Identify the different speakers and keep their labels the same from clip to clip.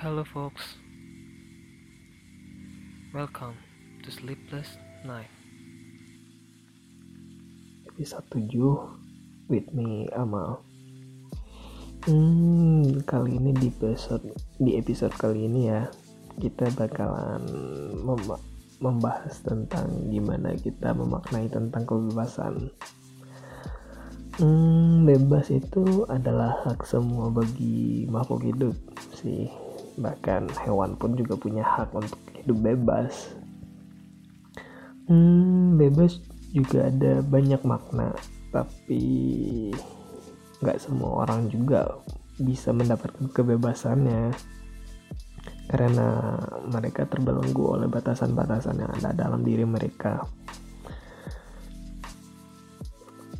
Speaker 1: Hello, folks. Welcome to Sleepless Night.
Speaker 2: Episode 7 with me Amal. Hmm, kali ini di episode di episode kali ini ya kita bakalan mem- membahas tentang gimana kita memaknai tentang kebebasan. Hmm, bebas itu adalah hak semua bagi makhluk hidup sih. Bahkan hewan pun juga punya hak untuk hidup bebas. Hmm, bebas juga ada banyak makna, tapi nggak semua orang juga bisa mendapatkan kebebasannya karena mereka terbelenggu oleh batasan-batasan yang ada dalam diri mereka.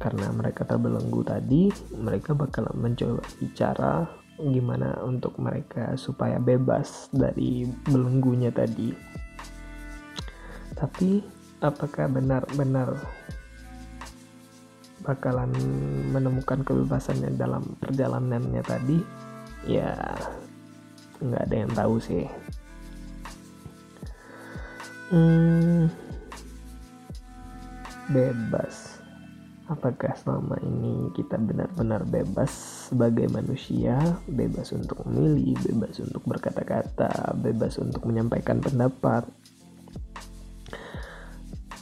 Speaker 2: Karena mereka terbelenggu tadi, mereka bakal mencoba bicara gimana untuk mereka supaya bebas dari belenggunya tadi. Tapi apakah benar-benar bakalan menemukan kebebasannya dalam perjalanannya tadi? Ya, nggak ada yang tahu sih. Hmm, bebas. Apakah selama ini kita benar-benar bebas sebagai manusia, bebas untuk memilih, bebas untuk berkata-kata, bebas untuk menyampaikan pendapat?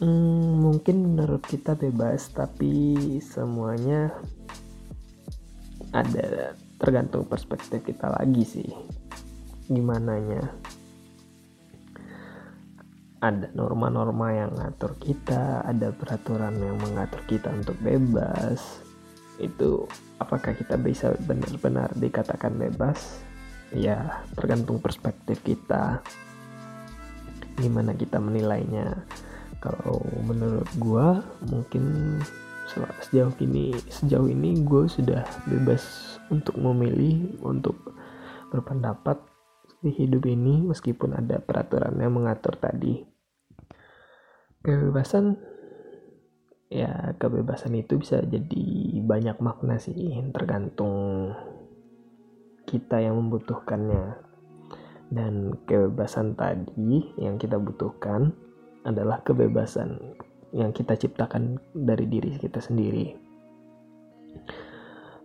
Speaker 2: Hmm, mungkin menurut kita bebas, tapi semuanya ada tergantung perspektif kita lagi sih. Gimana nya? Ada norma-norma yang ngatur kita, ada peraturan yang mengatur kita untuk bebas. Itu apakah kita bisa benar-benar dikatakan bebas? Ya, tergantung perspektif kita. Gimana kita menilainya? Kalau menurut gua mungkin sejauh ini sejauh ini gue sudah bebas untuk memilih untuk berpendapat di hidup ini meskipun ada peraturan yang mengatur tadi kebebasan ya kebebasan itu bisa jadi banyak makna sih tergantung kita yang membutuhkannya. Dan kebebasan tadi yang kita butuhkan adalah kebebasan yang kita ciptakan dari diri kita sendiri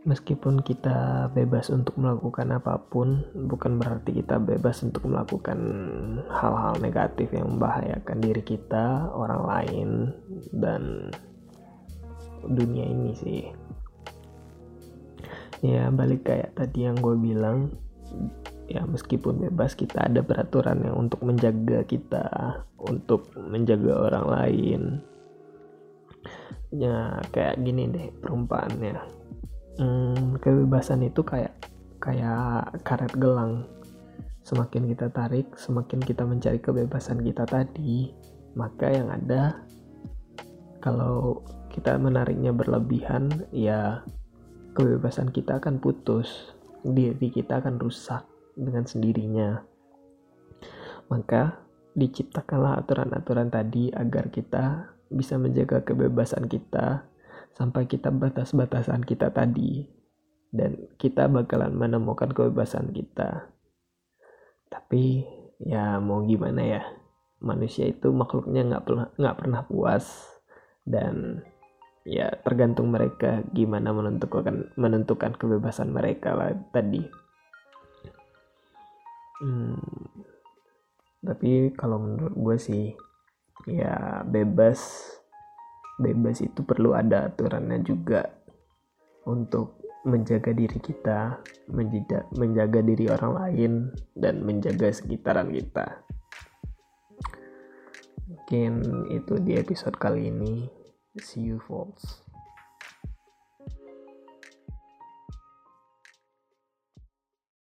Speaker 2: meskipun kita bebas untuk melakukan apa pun, bukan berarti kita bebas untuk melakukan hal-hal negatif yang membahayakan diri kita, orang lain, dan dunia ini sih. Ya, balik kayak tadi yang gue bilang, ya meskipun bebas kita ada peraturan yang untuk menjaga kita, untuk menjaga orang lain. Ya, kayak gini deh perumpamannya hmm, kebebasan itu kayak kayak karet gelang. Semakin kita tarik semakin kita mencari kebebasan kita tadi. Maka yang ada kalau kita menariknya berlebihan ya kebebasan kita akan putus. Diri kita akan rusak dengan sendirinya. Maka diciptakanlah aturan-aturan tadi agar kita bisa menjaga kebebasan kita sampai kita batas-batasan kita tadi. Dan kita bakalan menemukan kebebasan kita. Tapi ya mau gimana ya? Manusia itu makhluknya nggak pernah nggak pernah puas. Dan ya tergantung mereka gimana menentukan menentukan kebebasan mereka lah tadi. Hmm, tapi kalau menurut gue sih ya bebas bebas itu perlu ada aturannya juga untuk menjaga diri kita, menjaga, menjaga diri orang lain, dan menjaga sekitaran kita. Mungkin itu di episode kali ini. See you folks.